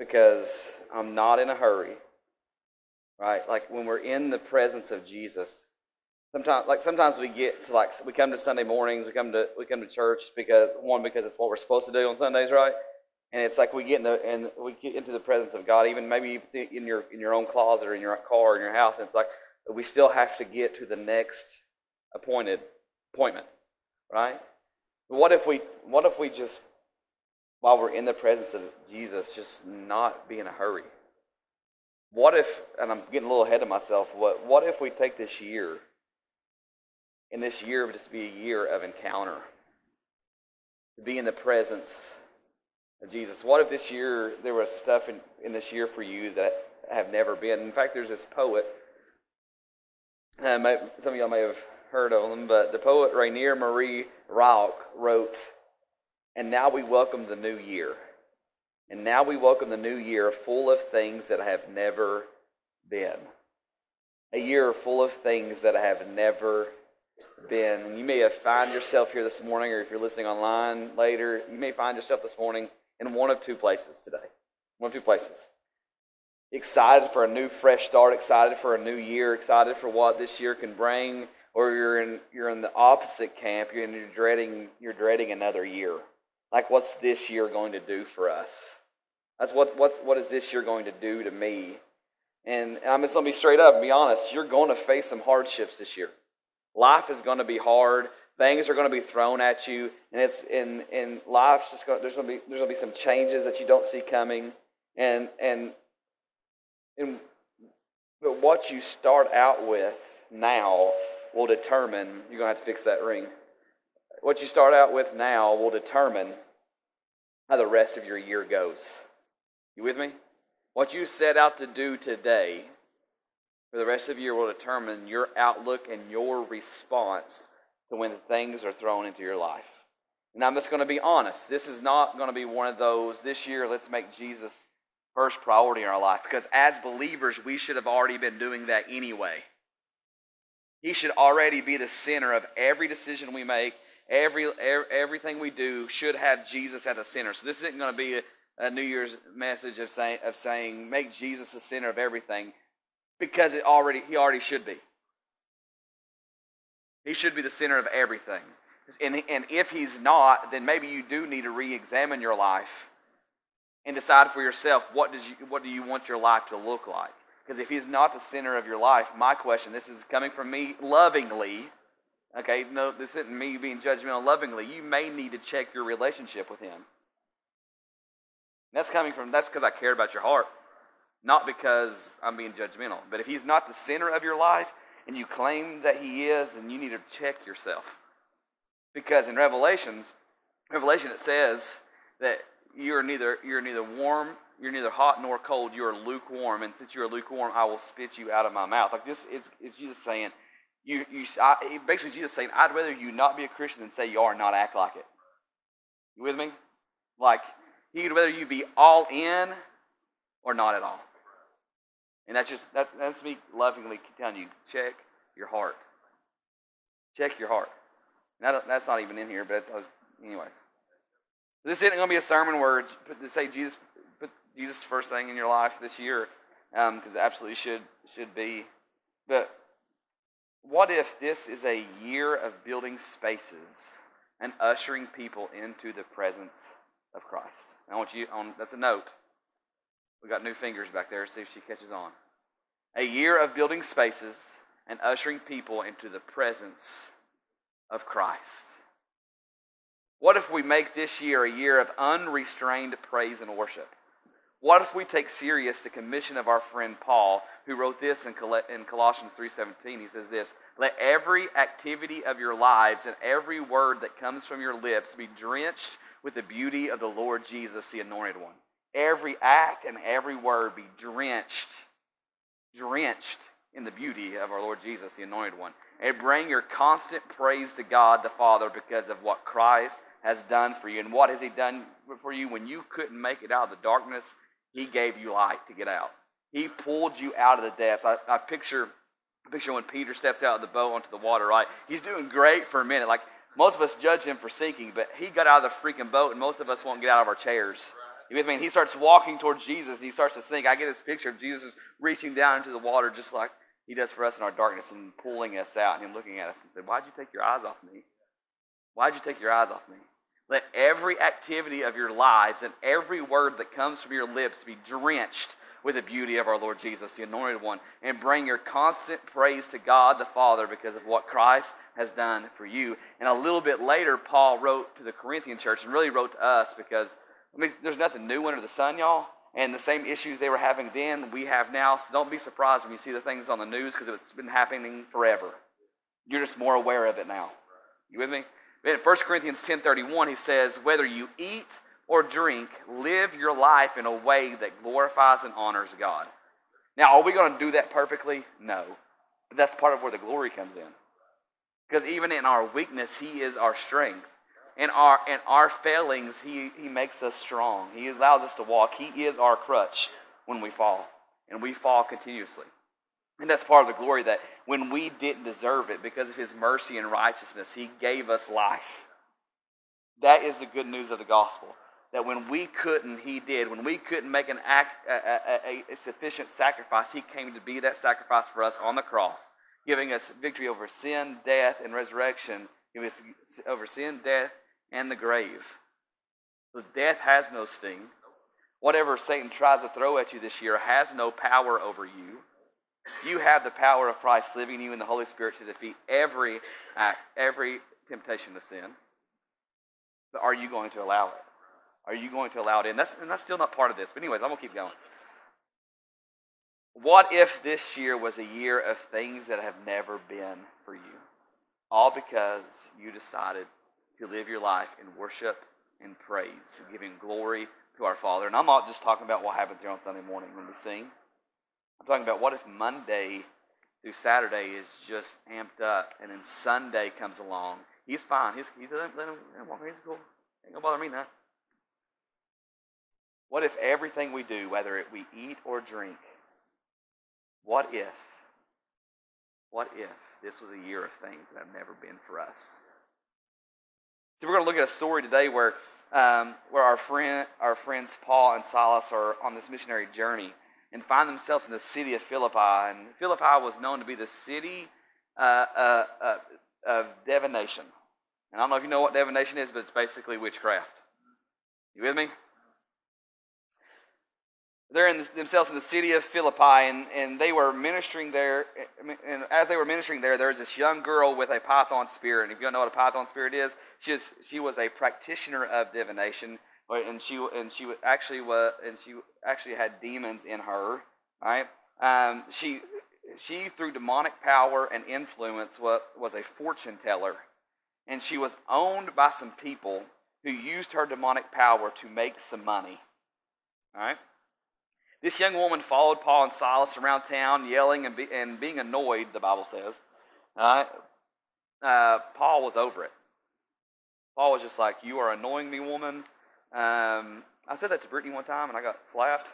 because I'm not in a hurry. Right? Like when we're in the presence of Jesus, sometimes like sometimes we get to like we come to Sunday mornings, we come to we come to church because one because it's what we're supposed to do on Sundays, right? And it's like we get in the and we get into the presence of God, even maybe in your in your own closet or in your car or in your house, and it's like we still have to get to the next appointed appointment, right? What if we what if we just while we're in the presence of Jesus, just not be in a hurry? What if, and I'm getting a little ahead of myself, what, what if we take this year, and this year would just be a year of encounter, to be in the presence of Jesus? What if this year there was stuff in, in this year for you that have never been? In fact, there's this poet, uh, some of y'all may have heard of him, but the poet Rainier Marie Rauch wrote, And now we welcome the new year. And now we welcome the new year full of things that have never been. A year full of things that have never been. And you may have found yourself here this morning, or if you're listening online later, you may find yourself this morning in one of two places today. One of two places. Excited for a new fresh start, excited for a new year, excited for what this year can bring, or you're in you're in the opposite camp, you're, in, you're dreading you're dreading another year. Like what's this year going to do for us? That's what, what's, what is this year going to do to me? And I'm just going to be straight up and be honest. You're going to face some hardships this year. Life is going to be hard. Things are going to be thrown at you, and it's in in life's just. There's going to be there's going to be some changes that you don't see coming, and and and but what you start out with now will determine. You're going to have to fix that ring. What you start out with now will determine how the rest of your year goes. You with me? What you set out to do today for the rest of the year will determine your outlook and your response to when things are thrown into your life. And I'm just going to be honest. This is not going to be one of those, this year, let's make Jesus first priority in our life. Because as believers, we should have already been doing that anyway. He should already be the center of every decision we make. Every, everything we do should have Jesus at the center. So this isn't going to be a, a New Year's message of saying, of saying, make Jesus the center of everything because it already, he already should be. He should be the center of everything. And, and if he's not, then maybe you do need to re examine your life and decide for yourself what, does you, what do you want your life to look like. Because if he's not the center of your life, my question, this is coming from me lovingly, okay, no, this isn't me being judgmental lovingly, you may need to check your relationship with him. That's coming from, that's because I care about your heart, not because I'm being judgmental. But if he's not the center of your life and you claim that he is, then you need to check yourself. Because in Revelations, Revelation it says that you're neither you're neither warm, you're neither hot nor cold, you're lukewarm, and since you're lukewarm, I will spit you out of my mouth. Like this, it's, it's Jesus saying, you, you I, basically Jesus saying, I'd rather you not be a Christian than say you are and not act like it. You with me? Like He'd rather you be all in or not at all. And that's just that, that's me lovingly telling you, check your heart. Check your heart. That, that's not even in here, but it's, anyways. This isn't going to be a sermon where to say Jesus put Jesus first thing in your life this year, because um, it absolutely should should be. But what if this is a year of building spaces and ushering people into the presence of Christ? I want you on, that's a note. We got new fingers back there. See if she catches on. A year of building spaces and ushering people into the presence of Christ. What if we make this year a year of unrestrained praise and worship? What if we take serious the commission of our friend Paul, who wrote this in, in Colossians 3:17? He says this, "Let every activity of your lives and every word that comes from your lips be drenched with the beauty of the Lord Jesus, the anointed one. Every act and every word be drenched, drenched in the beauty of our Lord Jesus, the anointed one. And bring your constant praise to God the Father because of what Christ has done for you. And what has He done for you when you couldn't make it out of the darkness? He gave you light to get out. He pulled you out of the depths. I, I picture, picture when Peter steps out of the boat onto the water, right? He's doing great for a minute. Like most of us judge him for sinking, but he got out of the freaking boat, and most of us won't get out of our chairs. You with me? And he starts walking towards Jesus and he starts to sink. I get this picture of Jesus reaching down into the water just like he does for us in our darkness and pulling us out and him looking at us and saying, Why'd you take your eyes off me? Why'd you take your eyes off me? Let every activity of your lives and every word that comes from your lips be drenched with the beauty of our Lord Jesus, the anointed one, and bring your constant praise to God the Father because of what Christ has done for you. And a little bit later, Paul wrote to the Corinthian church and really wrote to us because I mean, there's nothing new under the sun, y'all. And the same issues they were having then, we have now. So don't be surprised when you see the things on the news because it's been happening forever. You're just more aware of it now. You with me? In 1 Corinthians 10.31, he says, whether you eat or drink, live your life in a way that glorifies and honors God. Now, are we going to do that perfectly? No. But that's part of where the glory comes in. Because even in our weakness, He is our strength. In our, in our failings, he, he makes us strong. He allows us to walk. He is our crutch when we fall. And we fall continuously. And that's part of the glory that when we didn't deserve it, because of His mercy and righteousness, He gave us life. That is the good news of the gospel that when we couldn't, He did. When we couldn't make an act, a, a, a, sufficient sacrifice, He came to be that sacrifice for us on the cross, giving us victory over sin, death, and resurrection, giving us over sin, death, and the grave. So death has no sting. Whatever Satan tries to throw at you this year has no power over you. You have the power of Christ living in you in the Holy Spirit to defeat every act, every temptation of sin. But are you going to allow it? Are you going to allow it in? That's, and that's still not part of this. But, anyways, I'm going to keep going. What if this year was a year of things that have never been for you? All because you decided to live your life in worship and praise, giving glory to our Father. And I'm not just talking about what happens here on Sunday morning when we sing. I'm talking about what if Monday through Saturday is just amped up, and then Sunday comes along. He's fine. He's, he doesn't let him, walk. He's cool. Ain't gonna bother me now. What if everything we do, whether it we eat or drink, what if, what if this was a year of things that have never been for us? So we're going to look at a story today where, um, where our, friend, our friends Paul and Silas are on this missionary journey and find themselves in the city of Philippi. And Philippi was known to be the city uh, uh, uh, of divination. And I don't know if you know what divination is, but it's basically witchcraft. You with me? They're in themselves in the city of Philippi, and, and they were ministering there. And as they were ministering there, there was this young girl with a python spirit. And if you don't know what a python spirit is, she was, she was a practitioner of divination, and she and she actually was and she actually had demons in her. Right? Um, she she through demonic power and influence was, was a fortune teller, and she was owned by some people who used her demonic power to make some money. All right. This young woman followed Paul and Silas around town, yelling and, be, and being annoyed, the Bible says. Uh, uh, Paul was over it. Paul was just like, You are annoying me, woman. Um, I said that to Brittany one time and I got slapped.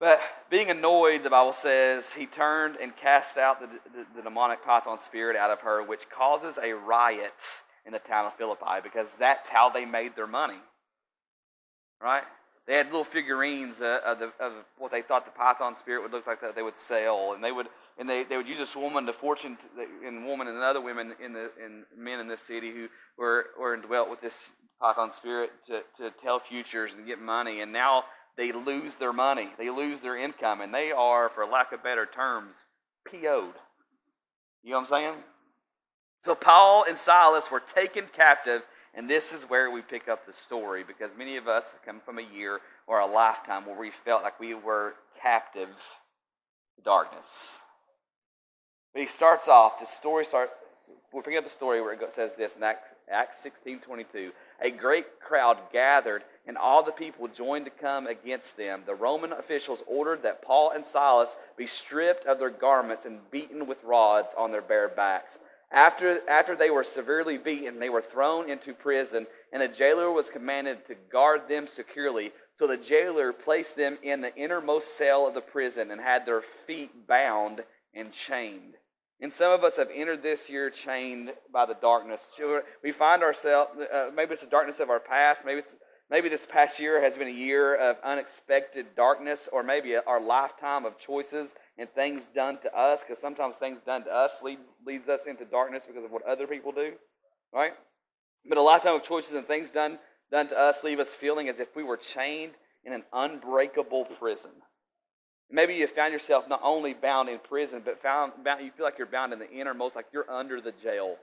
But being annoyed, the Bible says, he turned and cast out the, the, the, demonic python spirit out of her, which causes a riot in the town of Philippi because that's how they made their money. Right? They had little figurines uh, of, the, of, what they thought the python spirit would look like that they would sell, and they would and they, they would use this woman, the fortune and woman and other women in the in men in this city who were were dwelt with this python spirit to, to tell futures and get money, and now they lose their money, they lose their income, and they are, for lack of better terms, PO'd. You know what I'm saying? So Paul and Silas were taken captive and this is where we pick up the story because many of us come from a year or a lifetime where we felt like we were captive to darkness. But he starts off, the story starts, we're picking up the story where it says this in Acts, Acts 16 22. A great crowd gathered, and all the people joined to come against them. The Roman officials ordered that Paul and Silas be stripped of their garments and beaten with rods on their bare backs. After, after they were severely beaten, they were thrown into prison, and the jailer was commanded to guard them securely. So the jailer placed them in the innermost cell of the prison and had their feet bound and chained. And some of us have entered this year chained by the darkness. We find ourselves, uh, maybe it's the darkness of our past, maybe it's maybe this past year has been a year of unexpected darkness, or maybe our lifetime of choices and things done to us, because sometimes things done to us leads, leads us into darkness because of what other people do, right? But a lifetime of choices and things done, done to us leave us feeling as if we were chained in an unbreakable prison. Maybe you found yourself not only bound in prison, but found, bound, you feel like you're bound in the innermost, like you're under the jail.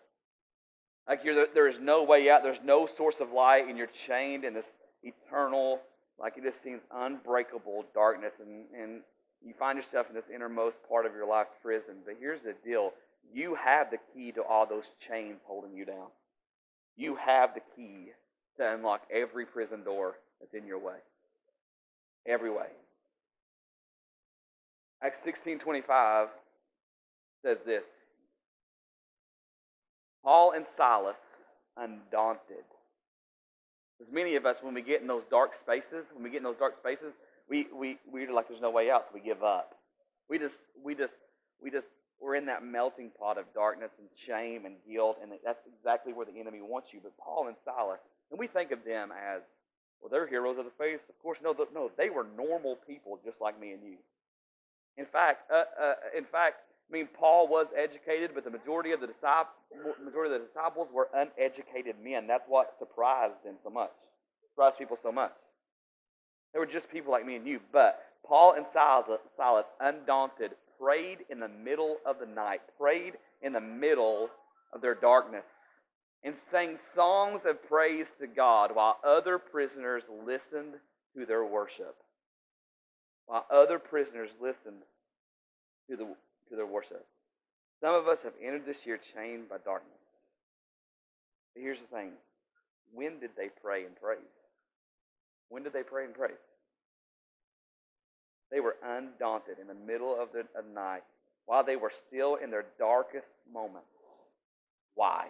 Like you're, there is no way out. There's no source of light, and you're chained in this eternal, like it just seems unbreakable darkness. And, and you find yourself in this innermost part of your life's prison. But here's the deal you have the key to all those chains holding you down. You have the key to unlock every prison door that's in your way. Every way. Acts 16:25 says this. Paul and Silas undaunted. As many of us, when we get in those dark spaces, when we get in those dark spaces, we, we, we're like there's no way out, so we give up. We just, we just, we just, we're in that melting pot of darkness and shame and guilt, and that's exactly where the enemy wants you. But Paul and Silas, and we think of them as, well, they're heroes of the faith. Of course, no, no, they were normal people just like me and you. In fact, uh, uh, in fact, I mean, Paul was educated, but the majority of the disciples, majority of the disciples were uneducated men. That's what surprised them so much, surprised people so much. They were just people like me and you. But Paul and Silas, undaunted, prayed in the middle of the night, prayed in the middle of their darkness, and sang songs of praise to God while other prisoners listened to their worship while other prisoners listened to, the, to their worship. Some of us have entered this year chained by darkness. But here's the thing when did they pray and praise? When did they pray and praise? They were undaunted in the middle of the of night while they were still in their darkest moments. Why?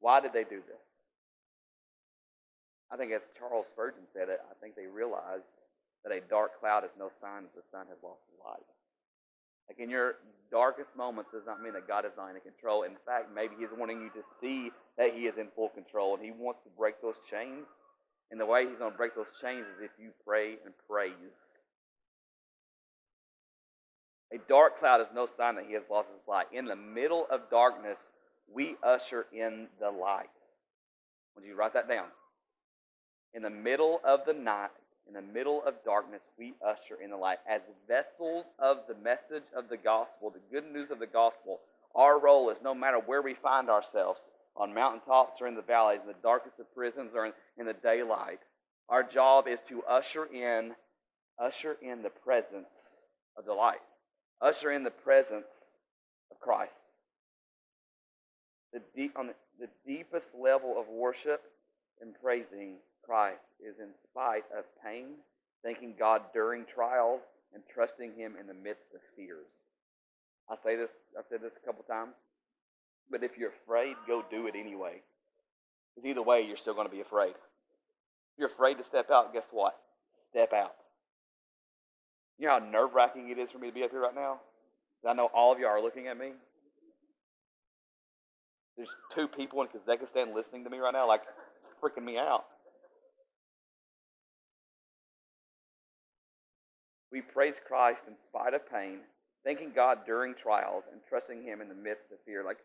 Why did they do this? I think, as Charles Spurgeon said it, I think they realized that a dark cloud is no sign that the sun has lost its light. Like in your darkest moments does not mean that God is not in control. In fact, maybe He's wanting you to see that He is in full control and He wants to break those chains. And the way He's going to break those chains is if you pray and praise. A dark cloud is no sign that He has lost His light. In the middle of darkness, we usher in the light. Would you write that down? In the middle of the night, in the middle of darkness, we usher in the light. As vessels of the message of the gospel, the good news of the gospel, our role is no matter where we find ourselves, on mountaintops or in the valleys, in the darkest of prisons or in, in the daylight, our job is to usher in, usher in the presence of the light. Usher in the presence of Christ. The deep, on the, the deepest level of worship and praising Christ is in spite of pain, thanking God during trials, and trusting Him in the midst of fears. I say this, I've said this a couple times, but if you're afraid, go do it anyway. Because either way, you're still going to be afraid. If you're afraid to step out, guess what? Step out. You know how nerve wracking it is for me to be up here right now? I know all of you are looking at me. There's two people in Kazakhstan listening to me right now, like freaking me out. We praise Christ in spite of pain, thanking God during trials, and trusting Him in the midst of fear. Like,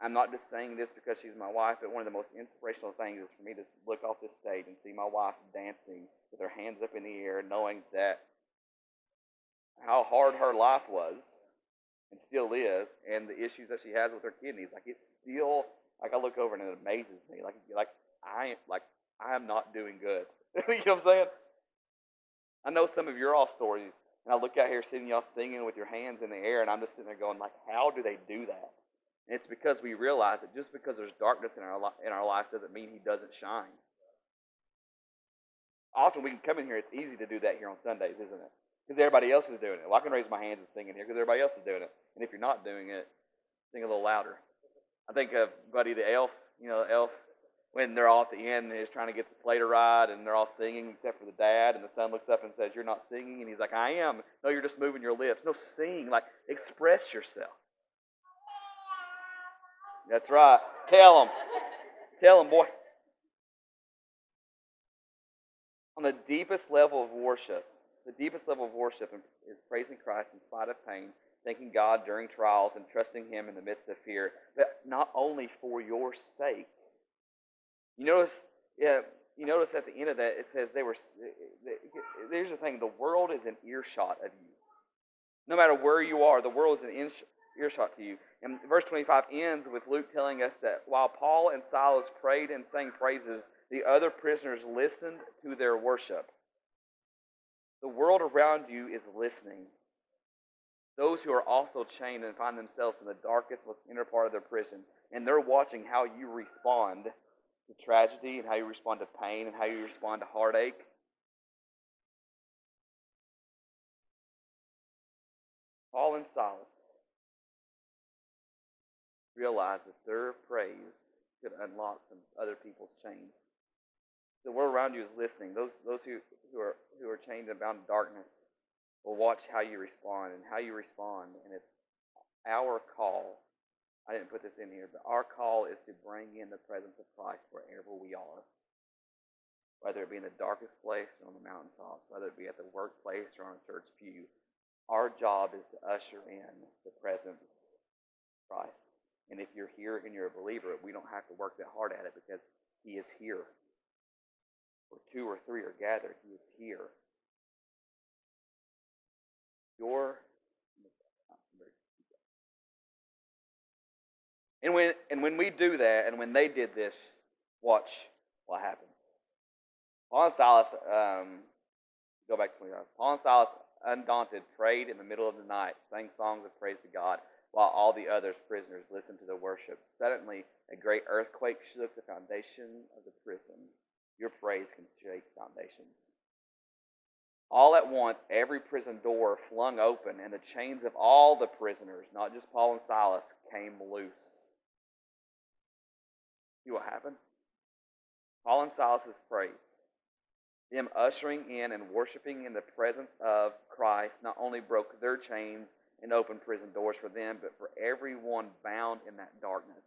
I'm not just saying this because she's my wife, but one of the most inspirational things is for me to look off this stage and see my wife dancing with her hands up in the air, knowing that how hard her life was and still is, and the issues that she has with her kidneys. Like, it's still, like, I look over and it amazes me. Like, like I, like, I am not doing good. you know what I'm saying? I know some of your all stories, and I look out here seeing y'all singing with your hands in the air, and I'm just sitting there going, like, how do they do that? And it's because we realize that just because there's darkness in our li- in our life doesn't mean He doesn't shine. Often we can come in here; it's easy to do that here on Sundays, isn't it? Because everybody else is doing it. Well, I can raise my hands and sing in here because everybody else is doing it. And if you're not doing it, sing a little louder. I think of Buddy the Elf. You know, Elf when they're all at the end and he's trying to get the play to ride and they're all singing except for the dad and the son looks up and says, You're not singing and he's like, I am. No, you're just moving your lips. No, sing. Like express yourself. That's right. Tell them. Tell them, boy. On the deepest level of worship, the deepest level of worship is praising Christ in spite of pain, thanking God during trials, and trusting Him in the midst of fear, but not only for your sake. You notice, yeah, you notice at the end of that it says they were. Eh, eh, here's the thing: the world is an earshot of you. No matter where you are, the world is in earshot to you. And verse 25 ends with Luke telling us that while Paul and Silas prayed and sang praises, the other prisoners listened to their worship. The world around you is listening. Those who are also chained and find themselves in the darkest, most inner part of their prison, and they're watching how you respond to tragedy and how you respond to pain and how you respond to heartache. Paul and Silas realized that their praise could unlock some other people's chains. The world around you is listening. Those, those who, who, are, who are chained and bound in darkness will watch how you respond and how you respond. And it's our call. I didn't put this in here, but our call is to bring in the presence of Christ wherever we are. Whether it be in the darkest place or on the mountaintops, whether it be at the workplace or on a church pew, our job is to usher in the presence of Christ. And if you're here and you're a believer, we don't have to work that hard at it because He is here. Where two or three are gathered, He is here. Your and when and when we do that, and when they did this, watch what happened. Paul and Silas, um, go back to. Paul and Silas, undaunted, prayed in the middle of the night, sang songs of praise to God while all the other prisoners listened to the worship. Suddenly, a great earthquake shook the foundation of the prison. Your praise can shake foundations. All at once, every prison door flung open, and the chains of all the prisoners, not just Paul and Silas, came loose. See what happened? Paul and Silas' praise, them ushering in and worshiping in the presence of Christ, not only broke their chains and opened prison doors for them, but for everyone bound in that darkness.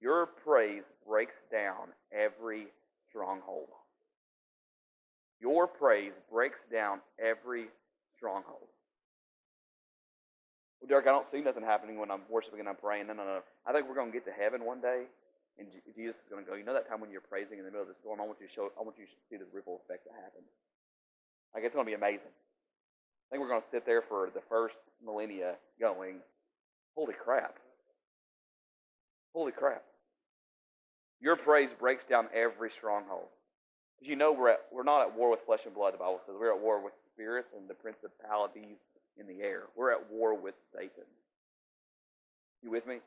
Your praise breaks down every stronghold. Your praise breaks down every stronghold. Well, Derek, I don't see nothing happening when I'm worshiping and I'm praying. No, no, no. I think we're going to get to heaven one day, and Jesus is going to go. You know that time when you're praising in the middle of the storm? I want you to show. I want you to see the ripple effect that happens. Like it's going to be amazing. I think we're going to sit there for the first millennia going, holy crap. Holy crap. Your praise breaks down every stronghold. Because you know we're, at, we're not at war with flesh and blood, the Bible says. We're at war with spirits and the principalities in the air. We're at war with Satan. You with me?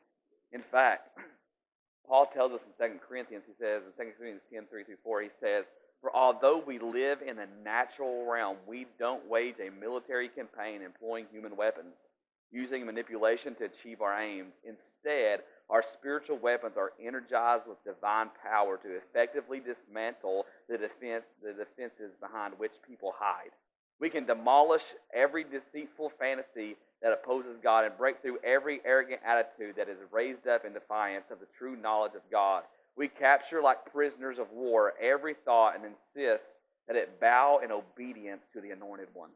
In fact, Paul tells us in 2 Corinthians, he says, in 2 Corinthians 10, 3 through 4, he says, for although we live in the natural realm, we don't wage a military campaign employing human weapons, using manipulation to achieve our aims. Instead, our spiritual weapons are energized with divine power to effectively dismantle the, defense, the defenses behind which people hide. We can demolish every deceitful fantasy that opposes God and break through every arrogant attitude that is raised up in defiance of the true knowledge of God. We capture like prisoners of war every thought and insist that it bow in obedience to the anointed one.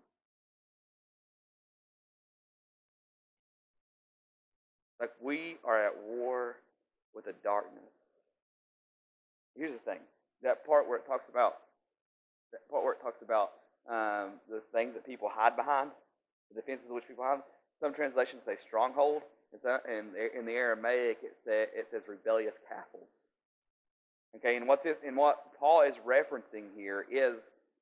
Like we are at war with the darkness. Here's the thing: that part where it talks about that part where it talks about um, those things that people hide behind, the defenses which people hide. Some translations say stronghold, and in the Aramaic it, say, it says rebellious castles. Okay, and what this and what Paul is referencing here is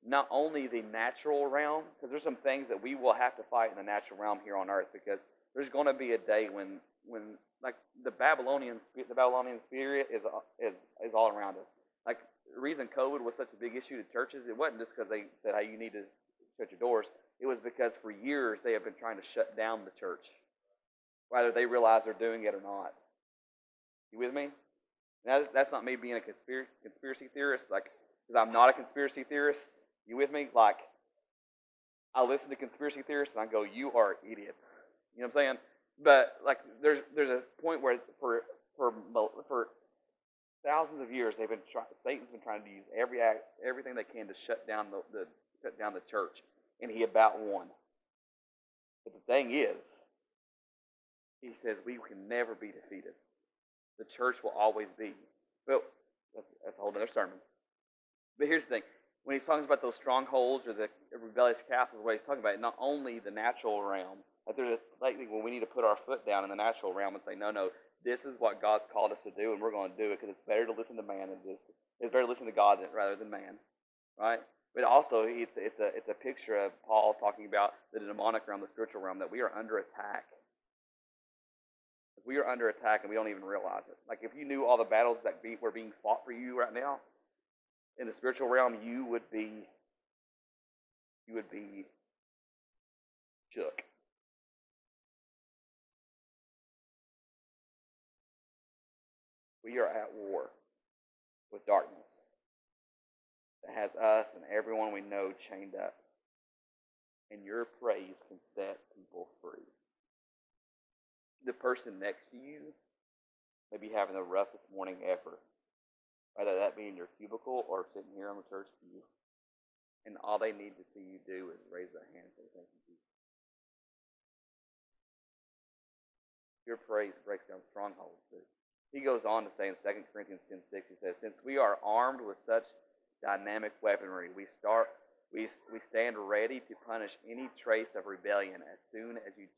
not only the natural realm, because there's some things that we will have to fight in the natural realm here on earth, because there's going to be a day when when like the Babylonian the Babylonian spirit is is is all around us. Like the reason COVID was such a big issue to churches, it wasn't just because they said, "Hey, you need to shut your doors." It was because for years they have been trying to shut down the church, whether they realize they're doing it or not. You with me? Now, that's not me being a conspiracy, conspiracy theorist, like, because I'm not a conspiracy theorist. You with me? Like, I listen to conspiracy theorists and I go, "You are idiots." You know what I'm saying? But like, there's there's a point where for for for thousands of years, they've been try, Satan's been trying to use every act, everything they can to shut down the, the shut down the church, and he about won. But the thing is, he says we can never be defeated. The church will always be. Well, that's, that's a whole other sermon. But here's the thing: when he's talking about those strongholds or the rebellious castles, what he's talking about not only the natural realm. Like there's a like when we need to put our foot down in the natural realm and say, no, no, this is what God's called us to do, and we're going to do it because it's better to listen to man than just it's better to listen to God than, rather than man, right? But also, it's, it's a it's a picture of Paul talking about the demonic realm, the spiritual realm, that we are under attack. We are under attack and we don't even realize it. Like if you knew all the battles that be, were being fought for you right now in the spiritual realm, you would be you would be shook. We are at war with darkness that has us and everyone we know chained up. And your praise can set people free. The person next to you may be having the roughest morning ever, whether that be in your cubicle or sitting here on the church pew. And all they need to see you do is raise their hand and say, Thank you, Jesus. Your praise breaks down strongholds. He goes on to say in 2 Corinthians 10 6, he says, Since we are armed with such dynamic weaponry, we start we, we stand ready to punish any trace of rebellion as soon as you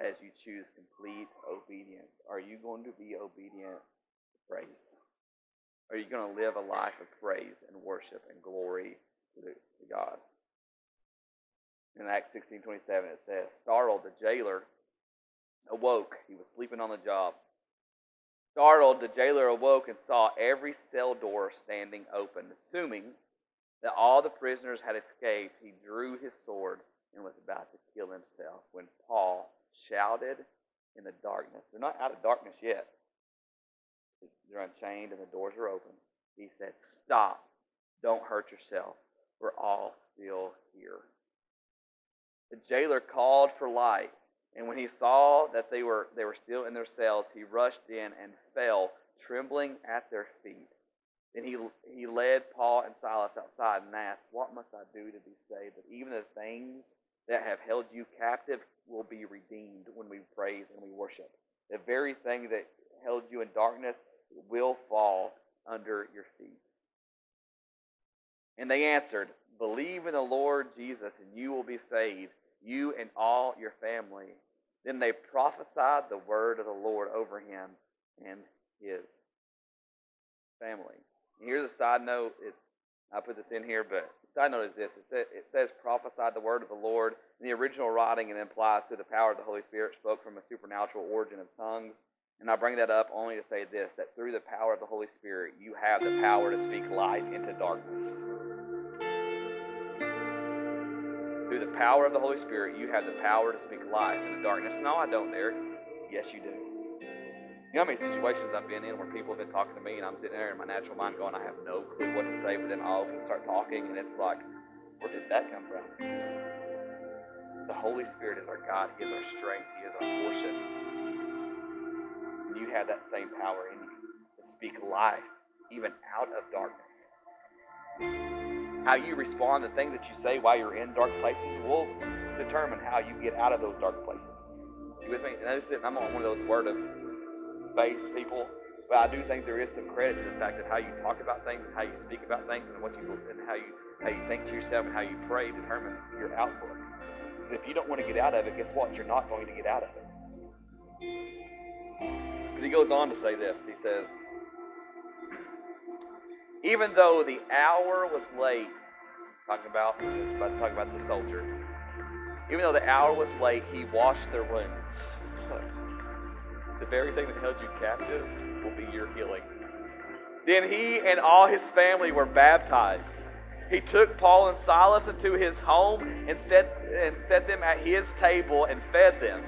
as you choose complete obedience. Are you going to be obedient to praise? Are you going to live a life of praise and worship and glory to, to God? In Acts 16:27 it says, Startled, the jailer awoke. He was sleeping on the job. Startled, the jailer awoke and saw every cell door standing open. Assuming that all the prisoners had escaped, he drew his sword and was about to kill himself when Paul shouted in the darkness. They're not out of darkness yet. They're unchained and the doors are open. He said, Stop. Don't hurt yourself. We're all still here. The jailer called for light. And when he saw that they were, they were still in their cells, he rushed in and fell, trembling at their feet. Then he, he led Paul and Silas outside and asked, What must I do to be saved? That even the things that have held you captive will be redeemed when we praise and we worship. The very thing that held you in darkness will fall under your feet. And they answered, Believe in the Lord Jesus, and you will be saved you and all your family. Then they prophesied the word of the Lord over him and his family. And here's a side note. It, I put this in here, but side note is this. It says, it says prophesied the word of the Lord. In the original writing, it implies through the power of the Holy Spirit spoke from a supernatural origin of tongues. And I bring that up only to say this, that through the power of the Holy Spirit, you have the power to speak light into darkness. The power of the Holy Spirit, you have the power to speak life in the darkness. No, I don't, Derek. Yes, you do. You know how many situations I've been in where people have been talking to me and I'm sitting there in my natural mind going, I have no clue what to say, but then all I'll start talking and it's like, where did that come from? The Holy Spirit is our God. He is our strength. He is our portion. And you have that same power in you to speak life even out of darkness. How you respond, the things that you say while you're in dark places will determine how you get out of those dark places. You with me? Notice that I'm not one of those word of faith people, but I do think there is some credit to the fact that how you talk about things, and how you speak about things, and what you and how you how you think to yourself and how you pray determines your outlook. But if you don't want to get out of it, guess what? You're not going to get out of it. But he goes on to say this. He says, even though the hour was late, talking about about about the soldier. Even though the hour was late, he washed their wounds. the very thing that held you captive will be your healing. Then he and all his family were baptized. He took Paul and Silas into his home and set, and set them at his table and fed them.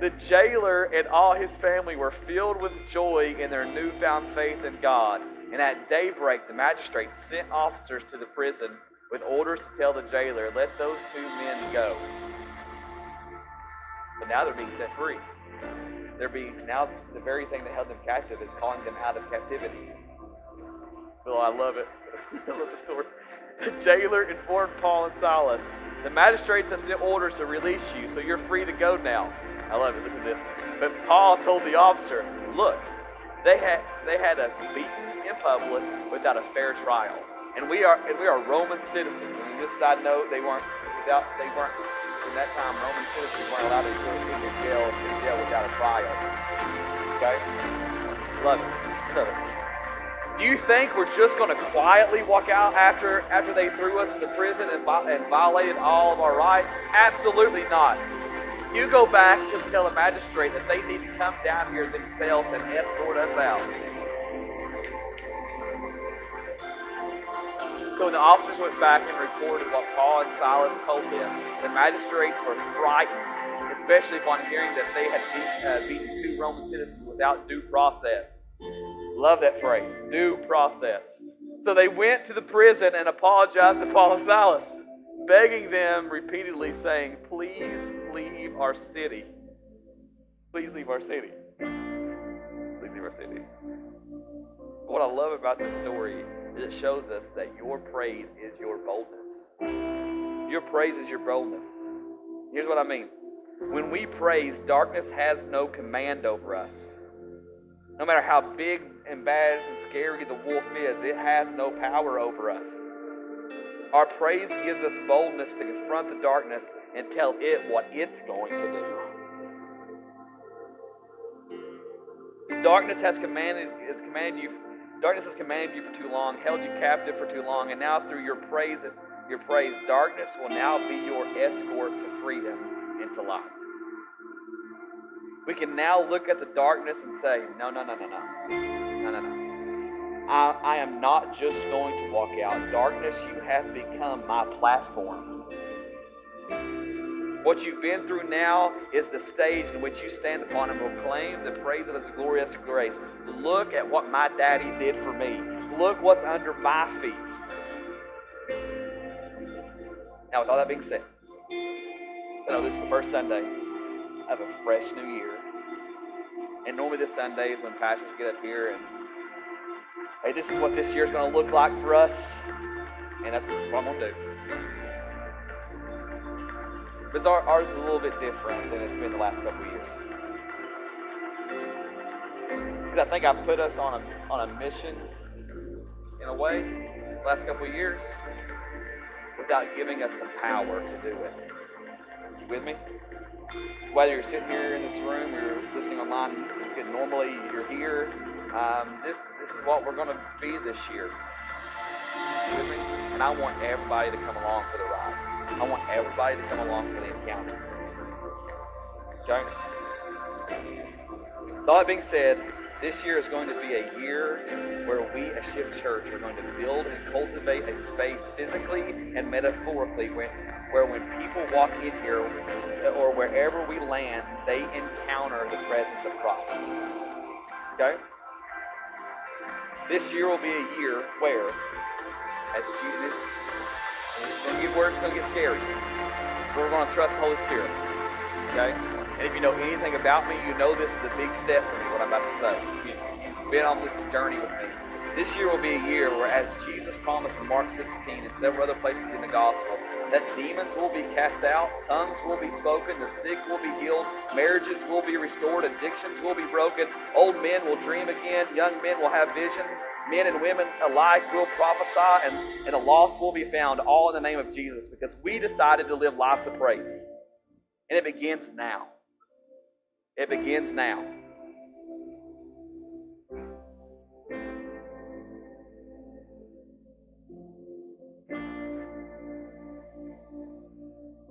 The jailer and all his family were filled with joy in their newfound faith in God. And at daybreak, the magistrates sent officers to the prison with orders to tell the jailer, let those two men go. But now they're being set free. They're being now the very thing that held them captive is calling them out of captivity. Bill, I love it. I love the story. The jailer informed Paul and Silas, the magistrates have sent orders to release you, so you're free to go now. I love it. Listen to this. But Paul told the officer, look, they had they had us beaten in public without a fair trial, and we are and we are Roman citizens. And just side note, they weren't without they weren't in that time Roman citizens weren't allowed to go into jail in jail without a trial. Okay, love it. Do you think we're just going to quietly walk out after after they threw us into prison and, and violated all of our rights? Absolutely not. You go back and tell a magistrate that they need to come down here themselves and escort us out. So when the officers went back and reported what Paul and Silas told them, the magistrates were frightened, especially upon hearing that they had beat, uh, beaten two Roman citizens without due process. Love that phrase, due process. So they went to the prison and apologized to Paul and Silas, begging them repeatedly, saying, Please leave our city. Please leave our city. Please leave our city. What I love about this story it shows us that your praise is your boldness. Your praise is your boldness. Here's what I mean. When we praise, darkness has no command over us. No matter how big and bad and scary the wolf is, it has no power over us. Our praise gives us boldness to confront the darkness and tell it what it's going to do. Darkness has commanded has commanded you darkness has commanded you for too long, held you captive for too long, and now through your praise your praise, darkness will now be your escort to freedom and to life. We can now look at the darkness and say, no, no, no, no, no. No, no, no. I, I am not just going to walk out. Darkness, you have become my platform. What you've been through now is the stage in which you stand upon and proclaim the praise of His glorious grace. Look at what my daddy did for me. Look what's under my feet. Now, with all that being said, I know this is the first Sunday of a fresh new year. And normally this Sunday is when pastors get up here and, hey, this is what this year is going to look like for us. And that's what I'm going to do. But our, ours is a little bit different than it's been the last couple of years. Because I think I put us on a, on a mission in a way the last couple of years without giving us the power to do it. You with me? Whether you're sitting here in this room or you're listening online, you normally you're here. Um, this this is what we're going to be this year. And I want everybody to come along for the ride. I want everybody to come along for the encounter. Okay? All that being said, this year is going to be a year where we as Shift Church are going to build and cultivate a space physically and metaphorically where when people walk in here or wherever we land, they encounter the presence of Christ. Okay? This year will be a year where, as Jesus, it's going to get worse, it's going to get scary. But We're going to trust the Holy Spirit. Okay? And if you know anything about me, you know this is a big step for me, what I'm about to say. You've been on this journey with me. This year will be a year where, as Jesus promised in Mark 16 and several other places in the Gospel, that demons will be cast out, tongues will be spoken, the sick will be healed, marriages will be restored, addictions will be broken, old men will dream again, young men will have vision, men and women alike will prophesy, and, and the lost will be found, all in the name of Jesus, because we decided to live lives of praise. And it begins now. It begins now.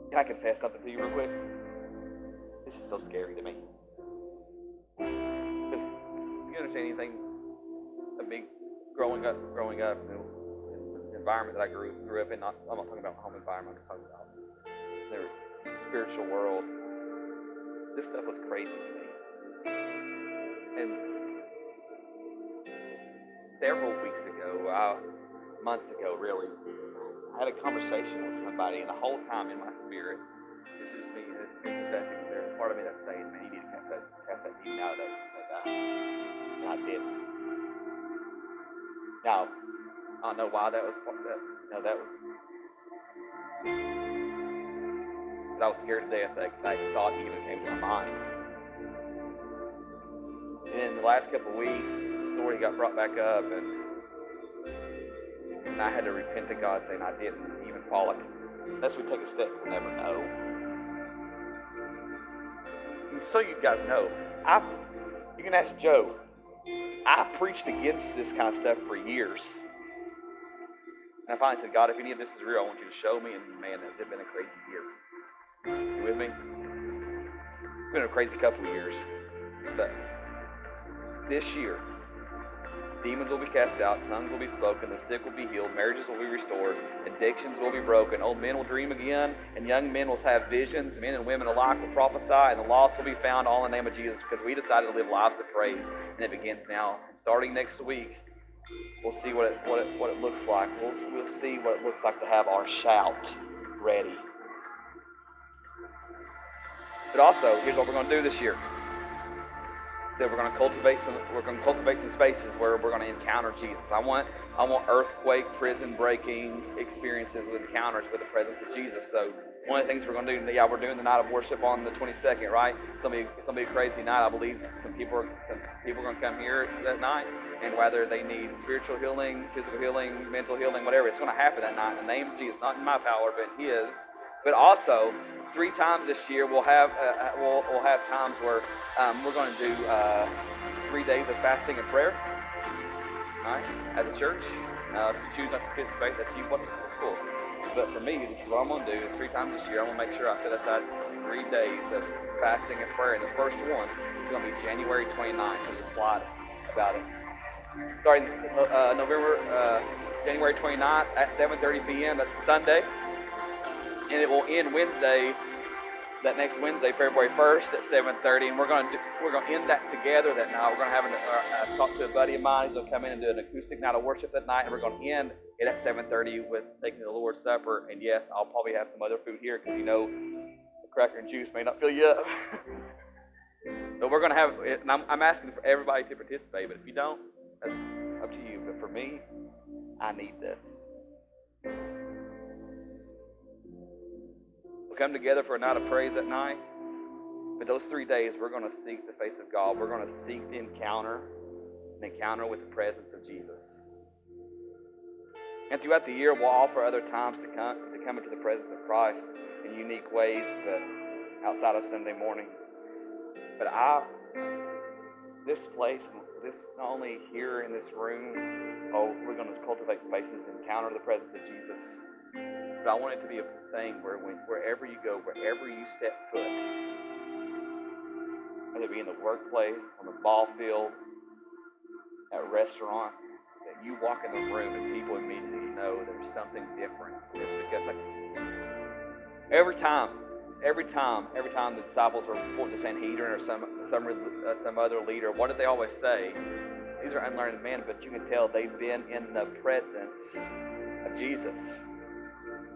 Can I confess something to you real quick? This is so scary to me. Because you understand anything a growing up, growing up, you know, the environment that I grew grew up in. Not, I'm not talking about my home environment. I'm talking about the spiritual world. This stuff was crazy to me. And several weeks ago, uh, months ago, really, I had a conversation with somebody, and the whole time in my spirit, this is me, this confessing. There's part of me that's saying, "Man, you need to cast that, cast that demon out of that, that guy," and I did. Now, I don't know why that was. That, no, that was. I was scared to death. That, that thought even came to my mind. And in the last couple weeks, the story got brought back up, and and I had to repent to God, saying I didn't even follow. Unless we take a step, we'll never know. So you guys know, I you can ask Joe. I preached against this kind of stuff for years. And I finally said, God, if any of this is real, I want you to show me. And man, has it's been a crazy year. You with me? It's been a crazy couple of years. But this year, demons will be cast out, tongues will be spoken, the sick will be healed, marriages will be restored, addictions will be broken, old men will dream again, and young men will have visions, men and women alike will prophesy, and the lost will be found all in the name of Jesus because we decided to live lives of praise, and it begins now. Starting next week, we'll see what it, what it, what it looks like. We'll, we'll see what it looks like to have our shout ready. But also, here's what we're going to do this year. That we're going to cultivate some we're going to cultivate some spaces where we're going to encounter Jesus. I want I want earthquake, prison breaking experiences with encounters with the presence of Jesus. So one of the things we're going to do, yeah, we're doing the night of worship on the 22nd, right? It's going to be it's going to be a crazy night. I believe some people are, some people are going to come here that night, and whether they need spiritual healing, physical healing, mental healing, whatever, it's going to happen that night in the name of Jesus, not in my power, but in His. But also, three times this year we'll have uh, uh, we'll, we'll have times where um, we're going to do uh, three days of fasting and prayer. All right, as a church. Uh, if you choose not to participate, that's you. What's cool. But for me, this is what I'm going to do. Is three times this year, I'm going to make sure I set aside three days of fasting and prayer. And the first one is going to be January 29th. There's a slide about it. Starting uh, November, uh, January 29th at 7:30 p.m. That's a Sunday and it will end Wednesday, that next Wednesday, February 1st at 7:30, and we're going to we're going to end that together that night. We're going to have an, uh, uh, talk to a buddy of mine. He's going to come in and do an acoustic night of worship that night, and we're going to end it at 7:30 with taking the Lord's Supper. And yes, I'll probably have some other food here because you know, the cracker and juice may not fill you up. but we're going to have. And I'm, I'm asking for everybody to participate, but if you don't, that's up to you. But for me, I need this. Come together for a night of praise that night. But those three days, we're going to seek the face of God. We're going to seek the encounter, an encounter with the presence of Jesus. And throughout the year, we'll offer other times to come, to come into the presence of Christ in unique ways, but outside of Sunday morning. But I, this place, this not only here in this room, oh, we're going to cultivate spaces, encounter the presence of Jesus. But I want it to be a thing where when, wherever you go, wherever you step foot, whether it be in the workplace, on the ball field, at a restaurant, that you walk in the room and people immediately know there's something different. It's because like every time, every time, every time the disciples were before the Sanhedrin or some some uh, some other leader, what did they always say? These are unlearned men, but you can tell they've been in the presence of Jesus.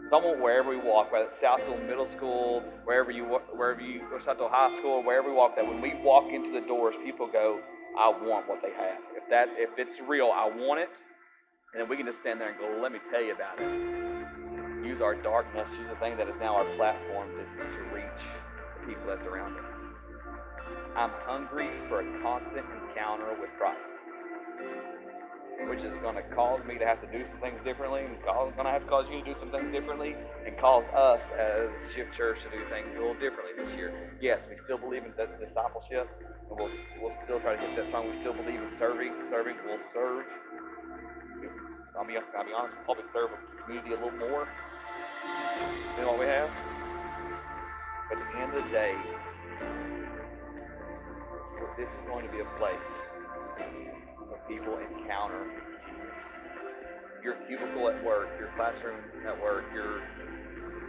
Someone wherever we walk, whether it's Southdale Middle School, wherever you wherever you or Southdale High School, wherever we walk, that when we walk into the doors, people go, "I want what they have." If that if it's real, I want it, and then we can just stand there and go, "Let me tell you about it." Use our darkness, use the thing that is now our platform to, to reach the people that surround us. I'm hungry for a constant encounter with Christ which is going to cause me to have to do some things differently, and going to have to cause you to do some things differently, and cause us as Shift Church to do things a little differently this year. Yes, we still believe in discipleship, and we'll we'll still try to get that strong. We still believe in serving. Serving, we'll serve. I'll be I'll be honest, we'll probably serve the community a little more than what we have. But at the end of the day, this is going to be a place people encounter. Your cubicle at work, your classroom at work, your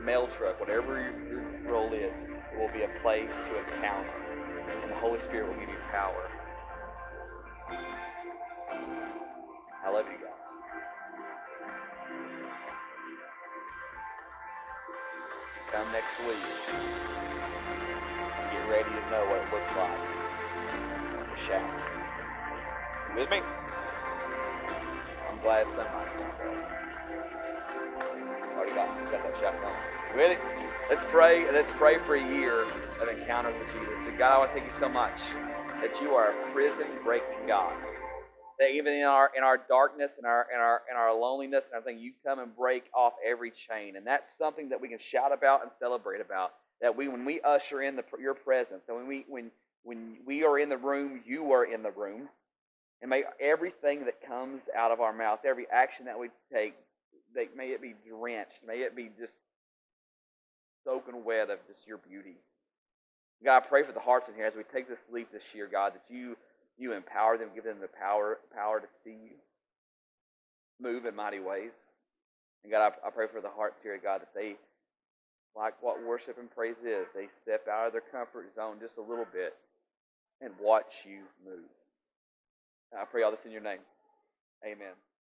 mail truck, whatever your, your role is, it will be a place to encounter. And the Holy Spirit will give you power. I love you guys. Come next week. Get ready to know what it looks like. Shout with me? I'm glad somebody's Already got, got that shot going. Ready? Let's pray. Let's pray for a year of encounters with Jesus. God, I want to thank you so much that you are a prison breaking God. That even in our in our darkness and our in our in our loneliness and everything, you come and break off every chain, and that's something that we can shout about and celebrate about. That we, when we usher in the, your presence, and when we when when we are in the room, you are in the room, and may everything that comes out of our mouth, every action that we take, may it be drenched, may it be just soaking wet of just your beauty. God, I pray for the hearts in here as we take this leap this year, God, that you you empower them, give them the power power to see you move in mighty ways. And God, I, I pray for the hearts here, God, that they like what worship and praise is. They step out of their comfort zone just a little bit and watch you move. I pray all this in your name. Amen.